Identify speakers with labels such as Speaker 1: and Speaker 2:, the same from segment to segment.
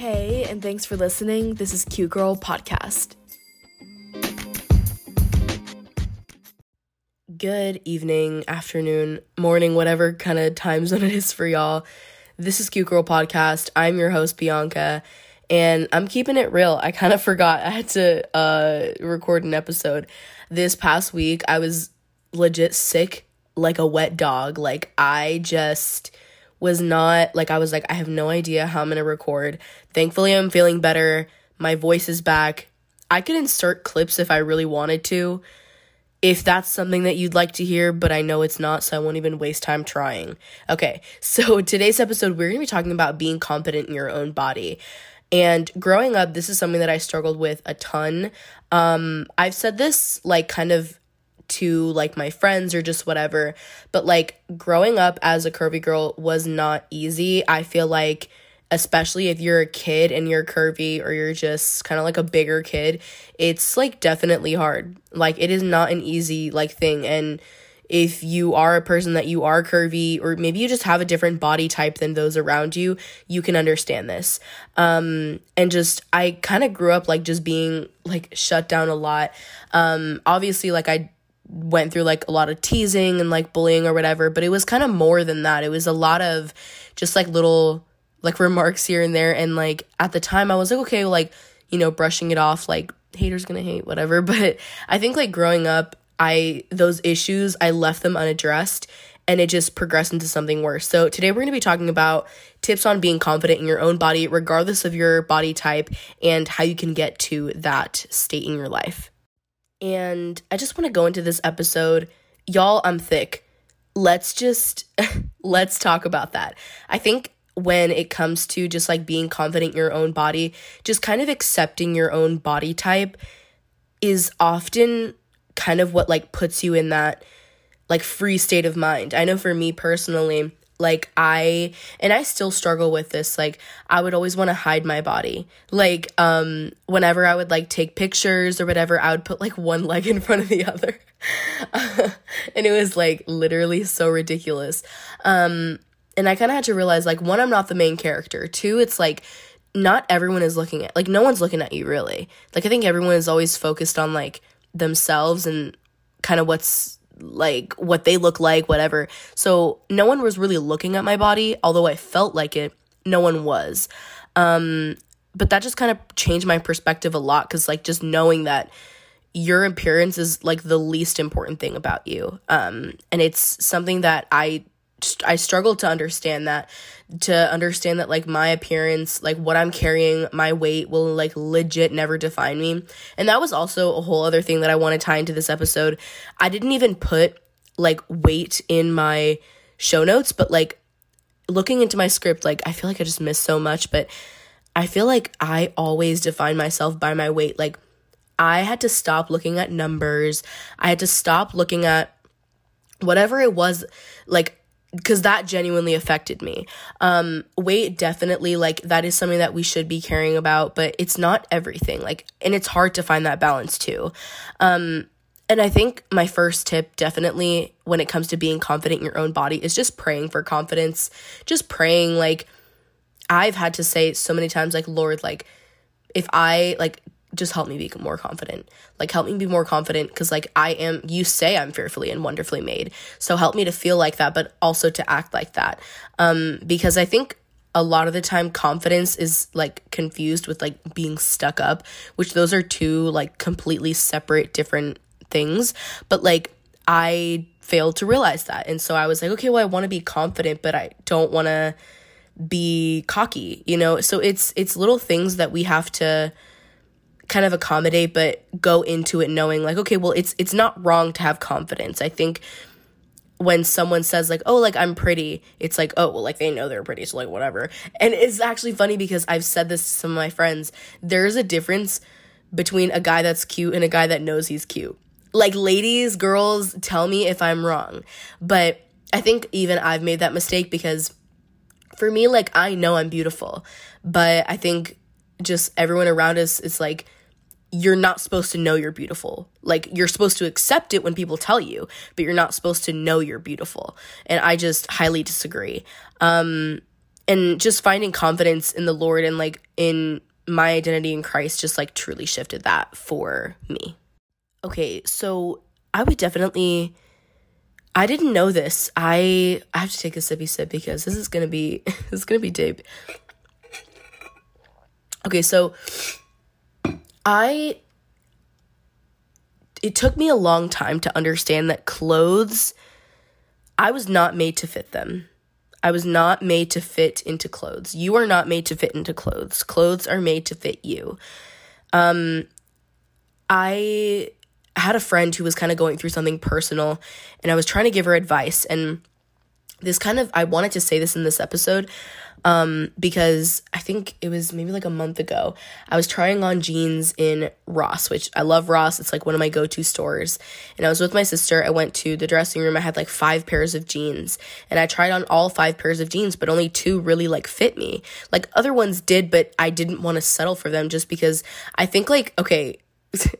Speaker 1: Hey, and thanks for listening. This is Cute Girl Podcast. Good evening, afternoon, morning, whatever kind of time zone it is for y'all. This is Cute Girl Podcast. I'm your host, Bianca, and I'm keeping it real. I kind of forgot I had to uh, record an episode. This past week, I was legit sick like a wet dog. Like, I just was not like I was like I have no idea how I'm to record. Thankfully I'm feeling better. My voice is back. I could insert clips if I really wanted to. If that's something that you'd like to hear, but I know it's not, so I won't even waste time trying. Okay, so today's episode, we're gonna be talking about being confident in your own body. And growing up, this is something that I struggled with a ton. Um, I've said this like kind of to like my friends or just whatever. But like growing up as a curvy girl was not easy. I feel like especially if you're a kid and you're curvy or you're just kind of like a bigger kid, it's like definitely hard. Like it is not an easy like thing and if you are a person that you are curvy or maybe you just have a different body type than those around you, you can understand this. Um and just I kind of grew up like just being like shut down a lot. Um obviously like I went through like a lot of teasing and like bullying or whatever, but it was kind of more than that. It was a lot of just like little like remarks here and there and like at the time I was like okay, like you know, brushing it off like haters going to hate whatever, but I think like growing up, I those issues, I left them unaddressed and it just progressed into something worse. So today we're going to be talking about tips on being confident in your own body regardless of your body type and how you can get to that state in your life. And I just want to go into this episode. Y'all, I'm thick. Let's just let's talk about that. I think when it comes to just like being confident in your own body, just kind of accepting your own body type is often kind of what like puts you in that like free state of mind. I know for me personally, like I and I still struggle with this like I would always want to hide my body. Like um whenever I would like take pictures or whatever, I would put like one leg in front of the other. and it was like literally so ridiculous. Um and I kind of had to realize like one I'm not the main character. Two it's like not everyone is looking at like no one's looking at you really. Like I think everyone is always focused on like themselves and kind of what's like what they look like, whatever. So no one was really looking at my body, although I felt like it, no one was. Um, but that just kind of changed my perspective a lot because, like, just knowing that your appearance is like the least important thing about you. Um, and it's something that I I struggle to understand that to understand that like my appearance, like what I'm carrying, my weight will like legit never define me. And that was also a whole other thing that I want to tie into this episode. I didn't even put like weight in my show notes, but like looking into my script, like I feel like I just missed so much, but I feel like I always define myself by my weight. Like I had to stop looking at numbers. I had to stop looking at whatever it was like because that genuinely affected me. Um, weight definitely like that is something that we should be caring about, but it's not everything. Like, and it's hard to find that balance too. Um, and I think my first tip, definitely when it comes to being confident in your own body, is just praying for confidence. Just praying, like, I've had to say so many times, like, Lord, like, if I, like, just help me be more confident. Like help me be more confident because like I am you say I'm fearfully and wonderfully made. So help me to feel like that but also to act like that. Um because I think a lot of the time confidence is like confused with like being stuck up, which those are two like completely separate different things. But like I failed to realize that. And so I was like, okay, well I want to be confident, but I don't want to be cocky, you know? So it's it's little things that we have to kind of accommodate but go into it knowing like okay well it's it's not wrong to have confidence. I think when someone says like oh like i'm pretty it's like oh well like they know they're pretty so like whatever. And it's actually funny because i've said this to some of my friends. There's a difference between a guy that's cute and a guy that knows he's cute. Like ladies girls tell me if i'm wrong. But i think even i've made that mistake because for me like i know i'm beautiful but i think just everyone around us is like you're not supposed to know you're beautiful. Like you're supposed to accept it when people tell you, but you're not supposed to know you're beautiful. And I just highly disagree. Um and just finding confidence in the Lord and like in my identity in Christ just like truly shifted that for me. Okay, so I would definitely I didn't know this. I I have to take a sippy sip because this is gonna be this is gonna be deep. Okay, so I it took me a long time to understand that clothes I was not made to fit them. I was not made to fit into clothes. You are not made to fit into clothes. Clothes are made to fit you. Um, I had a friend who was kind of going through something personal, and I was trying to give her advice. And this kind of, I wanted to say this in this episode, um, because I think it was maybe like a month ago. I was trying on jeans in Ross, which I love Ross. It's like one of my go to stores. And I was with my sister. I went to the dressing room. I had like five pairs of jeans, and I tried on all five pairs of jeans, but only two really like fit me. Like other ones did, but I didn't want to settle for them just because I think like, okay,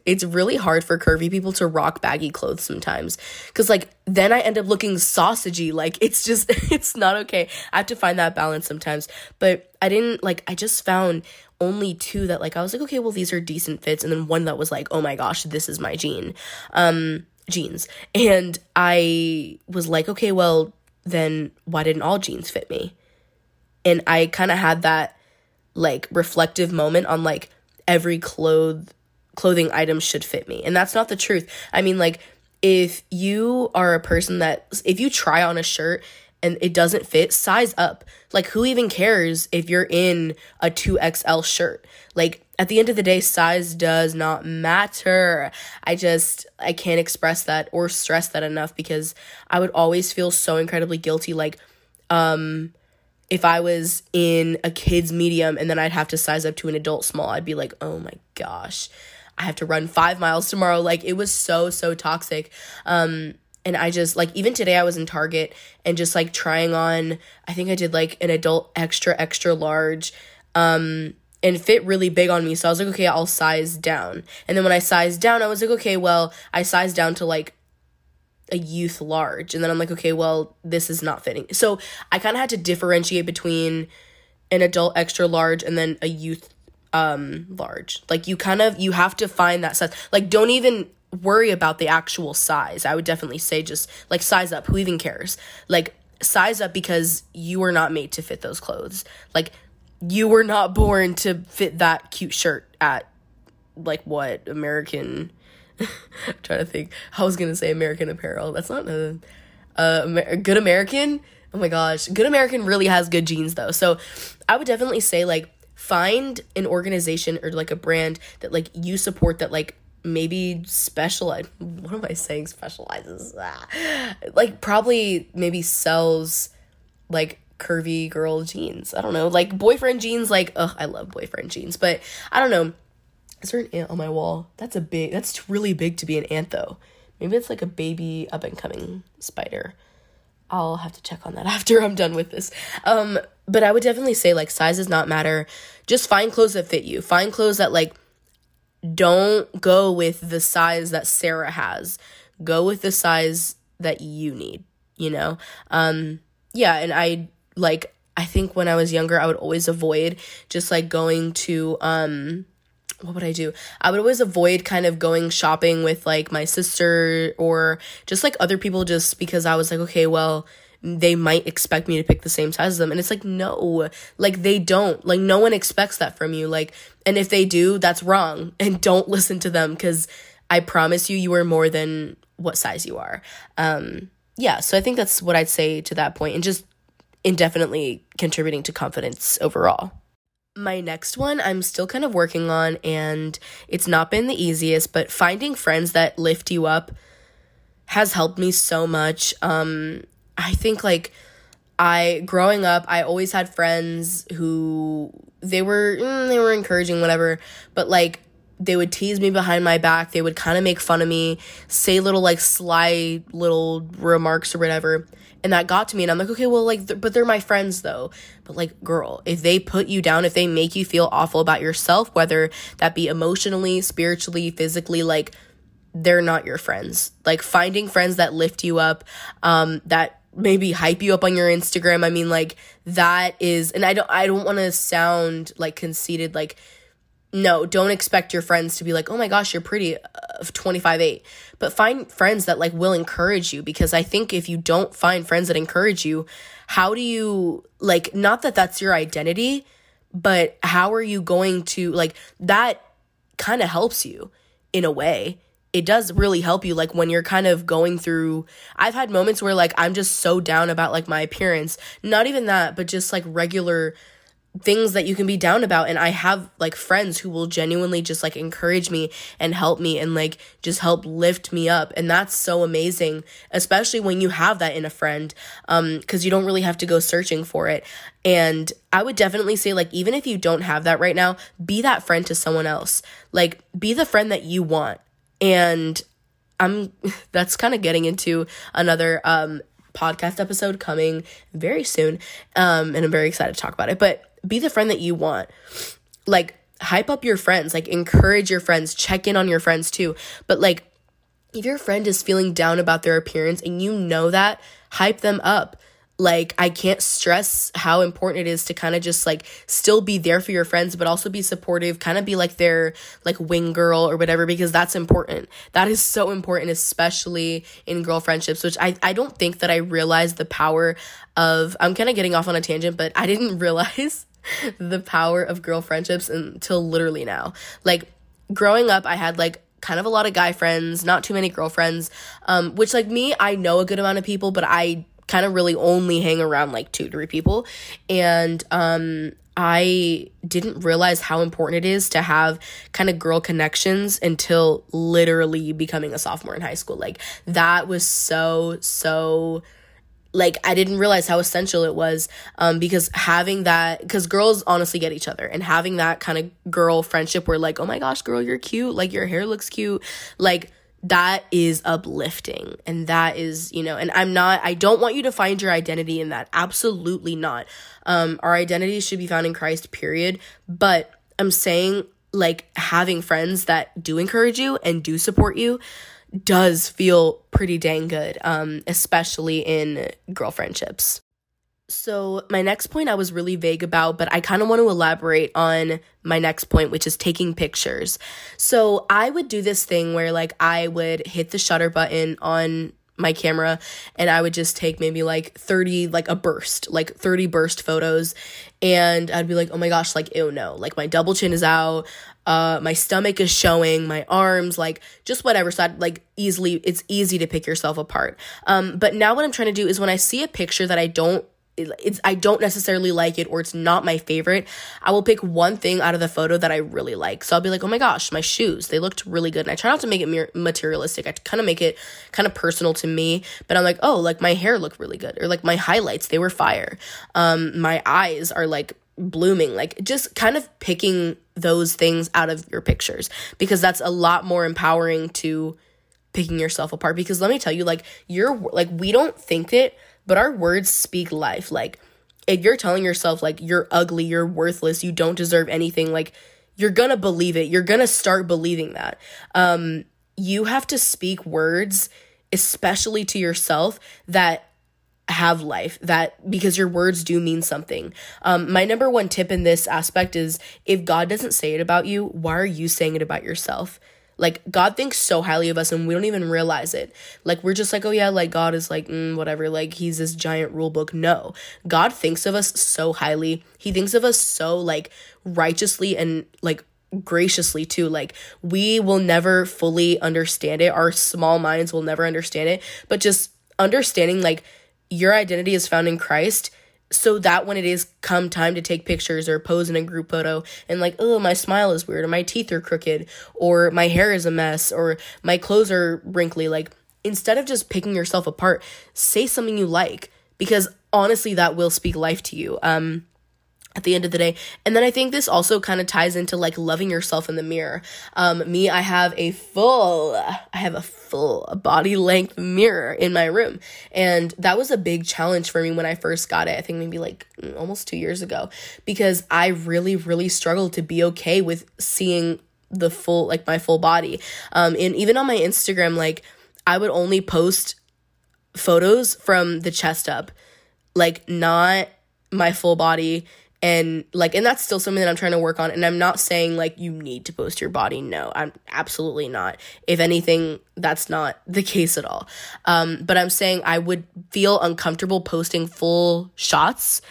Speaker 1: it's really hard for curvy people to rock baggy clothes sometimes. Because like then i end up looking sausagey like it's just it's not okay. I have to find that balance sometimes. But i didn't like i just found only two that like i was like okay well these are decent fits and then one that was like oh my gosh this is my jean um jeans. And i was like okay well then why didn't all jeans fit me? And i kind of had that like reflective moment on like every clothes clothing items should fit me. And that's not the truth. I mean, like, if you are a person that, if you try on a shirt and it doesn't fit, size up. Like, who even cares if you're in a 2XL shirt? Like, at the end of the day, size does not matter. I just, I can't express that or stress that enough because I would always feel so incredibly guilty. Like, um, if I was in a kid's medium and then I'd have to size up to an adult small, I'd be like, oh my gosh. I have to run five miles tomorrow. Like it was so, so toxic. Um, and I just like even today I was in Target and just like trying on I think I did like an adult extra extra large um and fit really big on me. So I was like, okay, I'll size down. And then when I sized down, I was like, okay, well, I sized down to like a youth large. And then I'm like, okay, well, this is not fitting. So I kind of had to differentiate between an adult extra large and then a youth um large. Like you kind of you have to find that size. Like don't even worry about the actual size. I would definitely say just like size up. Who even cares? Like size up because you were not made to fit those clothes. Like you were not born to fit that cute shirt at like what American I'm trying to think. I was gonna say American Apparel. That's not a, a, a good American. Oh my gosh, Good American really has good jeans though. So I would definitely say like find an organization or like a brand that like you support that like maybe specialize what am i saying? Specializes. Ah. like probably maybe sells like curvy girl jeans. I don't know. Like boyfriend jeans like oh i love boyfriend jeans but i don't know. Is there an ant on my wall? That's a big that's really big to be an ant though. Maybe it's like a baby up and coming spider I'll have to check on that after I'm done with this. Um, but I would definitely say like size does not matter. Just find clothes that fit you. Find clothes that like don't go with the size that Sarah has. Go with the size that you need, you know? Um, yeah, and I like I think when I was younger I would always avoid just like going to um what would I do? I would always avoid kind of going shopping with like my sister or just like other people just because I was like, okay, well, they might expect me to pick the same size as them. And it's like, no, like they don't. Like, no one expects that from you. Like, and if they do, that's wrong. And don't listen to them because I promise you, you are more than what size you are. Um, yeah, so I think that's what I'd say to that point and just indefinitely contributing to confidence overall. My next one I'm still kind of working on, and it's not been the easiest, but finding friends that lift you up has helped me so much. Um, I think like I growing up, I always had friends who they were mm, they were encouraging whatever, but like they would tease me behind my back. They would kind of make fun of me, say little like sly little remarks or whatever and that got to me and i'm like okay well like th- but they're my friends though but like girl if they put you down if they make you feel awful about yourself whether that be emotionally spiritually physically like they're not your friends like finding friends that lift you up um that maybe hype you up on your Instagram. I mean like that is and I don't I don't want to sound like conceited like no, don't expect your friends to be like, "Oh my gosh, you're pretty of 25 8." But find friends that like will encourage you because I think if you don't find friends that encourage you, how do you like not that that's your identity, but how are you going to like that kind of helps you in a way it does really help you like when you're kind of going through I've had moments where like I'm just so down about like my appearance not even that but just like regular things that you can be down about. And I have like friends who will genuinely just like encourage me and help me and like just help lift me up. And that's so amazing especially when you have that in a friend um cuz you don't really have to go searching for it. And I would definitely say like even if you don't have that right now be that friend to someone else. Like be the friend that you want. And I'm that's kind of getting into another um podcast episode coming very soon um and I'm very excited to talk about it. But be the friend that you want. Like, hype up your friends, like, encourage your friends, check in on your friends too. But, like, if your friend is feeling down about their appearance and you know that, hype them up. Like, I can't stress how important it is to kind of just like still be there for your friends, but also be supportive, kind of be like their like wing girl or whatever, because that's important. That is so important, especially in girl friendships, which I, I don't think that I realized the power of. I'm kind of getting off on a tangent, but I didn't realize the power of girl friendships until literally now. Like growing up, I had like kind of a lot of guy friends, not too many girlfriends. Um, which like me, I know a good amount of people, but I kind of really only hang around like two, three people. And um I didn't realize how important it is to have kind of girl connections until literally becoming a sophomore in high school. Like that was so, so like I didn't realize how essential it was um because having that cuz girls honestly get each other and having that kind of girl friendship where like oh my gosh girl you're cute. Like your hair looks cute. Like that is uplifting and that is you know and i'm not i don't want you to find your identity in that. Absolutely not. Um our identity should be found in christ period. But i'm saying like having friends that do encourage you and do support you does feel pretty dang good, um, especially in girl friendships. So, my next point I was really vague about, but I kind of want to elaborate on my next point, which is taking pictures. So, I would do this thing where, like, I would hit the shutter button on my camera and I would just take maybe like 30 like a burst, like 30 burst photos and I'd be like, "Oh my gosh, like ew no. Like my double chin is out, uh my stomach is showing, my arms like just whatever." So I'd like easily it's easy to pick yourself apart. Um but now what I'm trying to do is when I see a picture that I don't it's I don't necessarily like it or it's not my favorite, I will pick one thing out of the photo that I really like. So I'll be like, "Oh my gosh, my shoes, they looked really good." And I try not to make it materialistic. I kind of make it kind of personal to me, but I'm like, "Oh, like my hair looked really good." Or like my highlights, they were fire. Um my eyes are like blooming. Like just kind of picking those things out of your pictures because that's a lot more empowering to picking yourself apart because let me tell you like you're like we don't think it but our words speak life. Like, if you're telling yourself, like, you're ugly, you're worthless, you don't deserve anything, like, you're gonna believe it. You're gonna start believing that. Um, you have to speak words, especially to yourself, that have life that because your words do mean something. Um, my number one tip in this aspect is if God doesn't say it about you, why are you saying it about yourself? Like God thinks so highly of us and we don't even realize it. Like we're just like, oh yeah, like God is like mm, whatever, like he's this giant rule book. No. God thinks of us so highly. He thinks of us so like righteously and like graciously too. Like we will never fully understand it. Our small minds will never understand it, but just understanding like your identity is found in Christ so that when it is come time to take pictures or pose in a group photo and like oh my smile is weird or my teeth are crooked or my hair is a mess or my clothes are wrinkly like instead of just picking yourself apart say something you like because honestly that will speak life to you. Um at the end of the day. And then I think this also kind of ties into like loving yourself in the mirror. Um, me, I have a full, I have a full body length mirror in my room. And that was a big challenge for me when I first got it. I think maybe like mm, almost two years ago, because I really, really struggled to be okay with seeing the full, like my full body. Um, and even on my Instagram, like I would only post photos from the chest up, like not my full body and like and that's still something that I'm trying to work on. And I'm not saying like you need to post your body. No I'm absolutely not. If anything that's not the case at all. Um but I'm saying I would feel uncomfortable posting full shots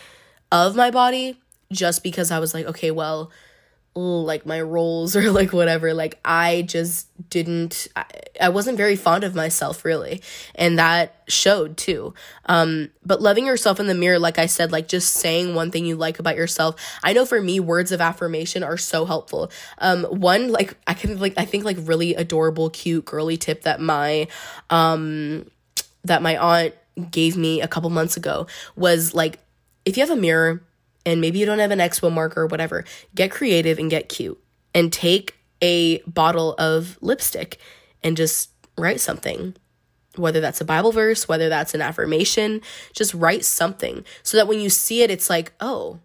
Speaker 1: of my body just because I was like okay well like my rolls or like whatever like i just didn't I, I wasn't very fond of myself really. And that showed too. Um but loving yourself in the mirror like i said like just saying one thing you like about yourself. I know for me words of affirmation are so helpful. Um one like i can like i think like really adorable cute girly tip that my um that my aunt gave me a couple months ago was like if you have a mirror and maybe you don't have an expo marker or whatever, get creative and get cute and take a bottle of lipstick and just write something. Whether that's a Bible verse, whether that's an affirmation, just write something so that when you see it, it's like, oh,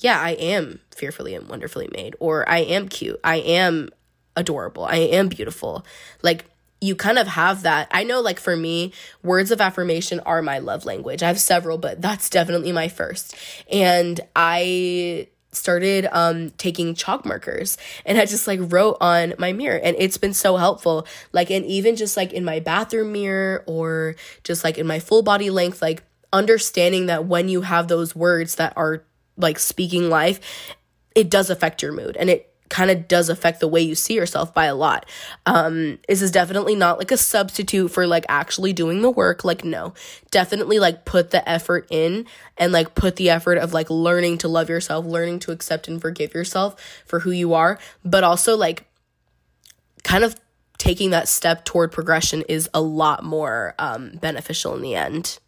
Speaker 1: yeah, I am fearfully and wonderfully made, or I am cute, I am adorable, I am beautiful. Like, you kind of have that. I know, like, for me, words of affirmation are my love language. I have several, but that's definitely my first. And I started um taking chalk markers and I just like wrote on my mirror and it's been so helpful like and even just like in my bathroom mirror or just like in my full body length like understanding that when you have those words that are like speaking life it does affect your mood and it kind of does affect the way you see yourself by a lot. Um, this is definitely not like a substitute for like actually doing the work. Like, no, definitely like put the effort in and like put the effort of like learning to love yourself, learning to accept and forgive yourself for who you are, but also like kind of taking that step toward progression is a lot more um, beneficial in the end.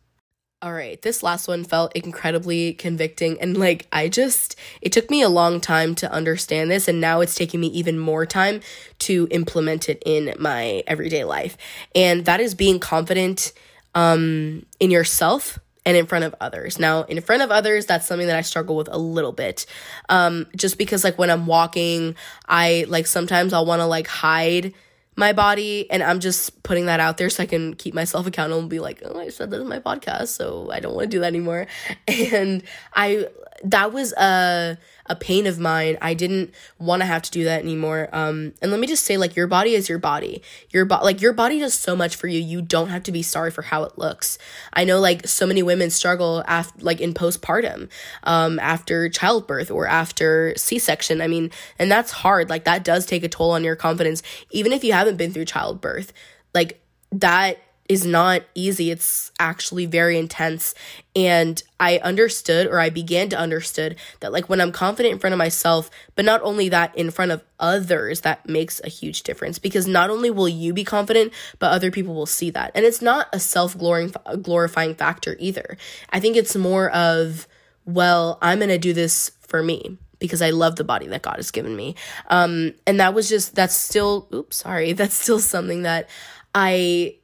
Speaker 1: All right, this last one felt incredibly convicting. And like, I just, it took me a long time to understand this. And now it's taking me even more time to implement it in my everyday life. And that is being confident um, in yourself and in front of others. Now, in front of others, that's something that I struggle with a little bit. Um, just because, like, when I'm walking, I like sometimes I'll want to like hide my body and i'm just putting that out there so i can keep myself accountable and be like oh i said that in my podcast so i don't want to do that anymore. And i that was a a pain of mine. I didn't want to have to do that anymore. Um, and let me just say, like, your body is your body. Your bo- like your body does so much for you. You don't have to be sorry for how it looks. I know, like, so many women struggle after, like, in postpartum, um, after childbirth or after C section. I mean, and that's hard. Like, that does take a toll on your confidence, even if you haven't been through childbirth. Like, that is not easy. It's actually very intense. And I understood, or I began to understood that like when I'm confident in front of myself, but not only that in front of others, that makes a huge difference because not only will you be confident, but other people will see that. And it's not a self glorifying factor either. I think it's more of, well, I'm going to do this for me because I love the body that God has given me. Um, and that was just, that's still, oops, sorry, that's still something that I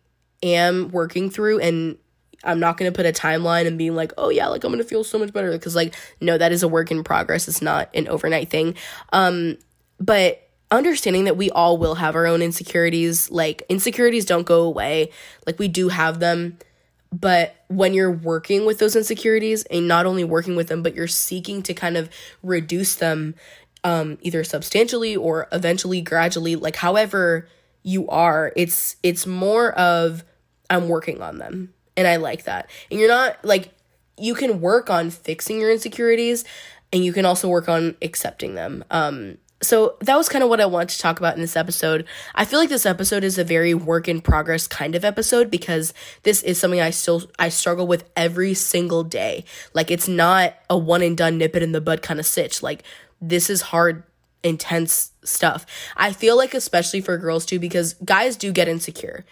Speaker 1: am working through and I'm not going to put a timeline and being like, "Oh yeah, like I'm going to feel so much better" because like no, that is a work in progress. It's not an overnight thing. Um but understanding that we all will have our own insecurities, like insecurities don't go away. Like we do have them. But when you're working with those insecurities and not only working with them, but you're seeking to kind of reduce them um, either substantially or eventually gradually, like however you are. It's it's more of I'm working on them. And I like that. And you're not like you can work on fixing your insecurities and you can also work on accepting them. Um so that was kind of what I wanted to talk about in this episode. I feel like this episode is a very work in progress kind of episode because this is something I still I struggle with every single day. Like it's not a one and done nip it in the bud kind of sitch. Like this is hard intense stuff. I feel like, especially for girls too, because guys do get insecure.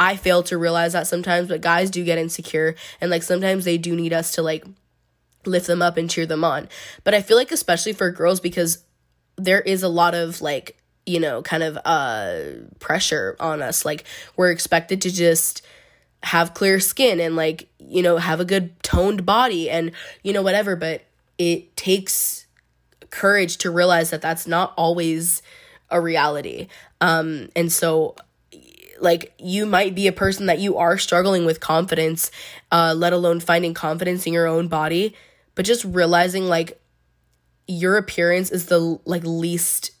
Speaker 1: I fail to realize that sometimes, but guys do get insecure. And like sometimes they do need us to like lift them up and cheer them on. But I feel like, especially for girls, because there is a lot of like, you know, kind of uh pressure on us. Like we're expected to just have clear skin and like, you know, have a good toned body and, you know, whatever. But it takes courage to realize that that's not always a reality. Um, and so like you might be a person that you are struggling with confidence, uh, let alone finding confidence in your own body, but just realizing like your appearance is the like least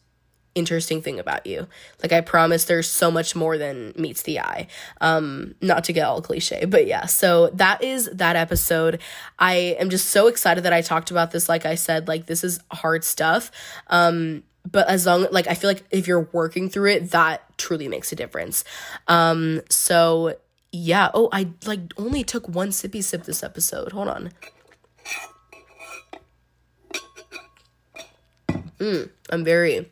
Speaker 1: interesting thing about you. Like I promise there's so much more than meets the eye. Um not to get all cliche, but yeah. So that is that episode. I am just so excited that I talked about this like I said like this is hard stuff. Um but as long like I feel like if you're working through it that truly makes a difference. Um so yeah. Oh, I like only took one sippy sip this episode. Hold on. Mm, I'm very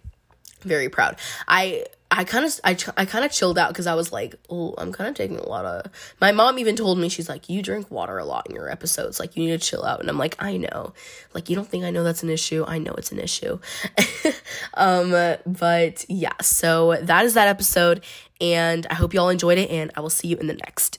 Speaker 1: very proud. I I kind of I, I kind of chilled out because I was like, oh, I'm kind of taking a lot of. My mom even told me she's like, you drink water a lot in your episodes, like you need to chill out, and I'm like, I know, like you don't think I know that's an issue? I know it's an issue. um, but yeah, so that is that episode, and I hope y'all enjoyed it, and I will see you in the next.